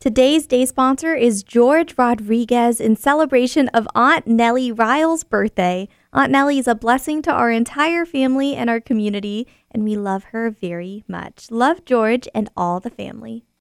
Today's day sponsor is George Rodriguez in celebration of Aunt Nellie Ryle's birthday. Aunt Nellie is a blessing to our entire family and our community, and we love her very much. Love George and all the family.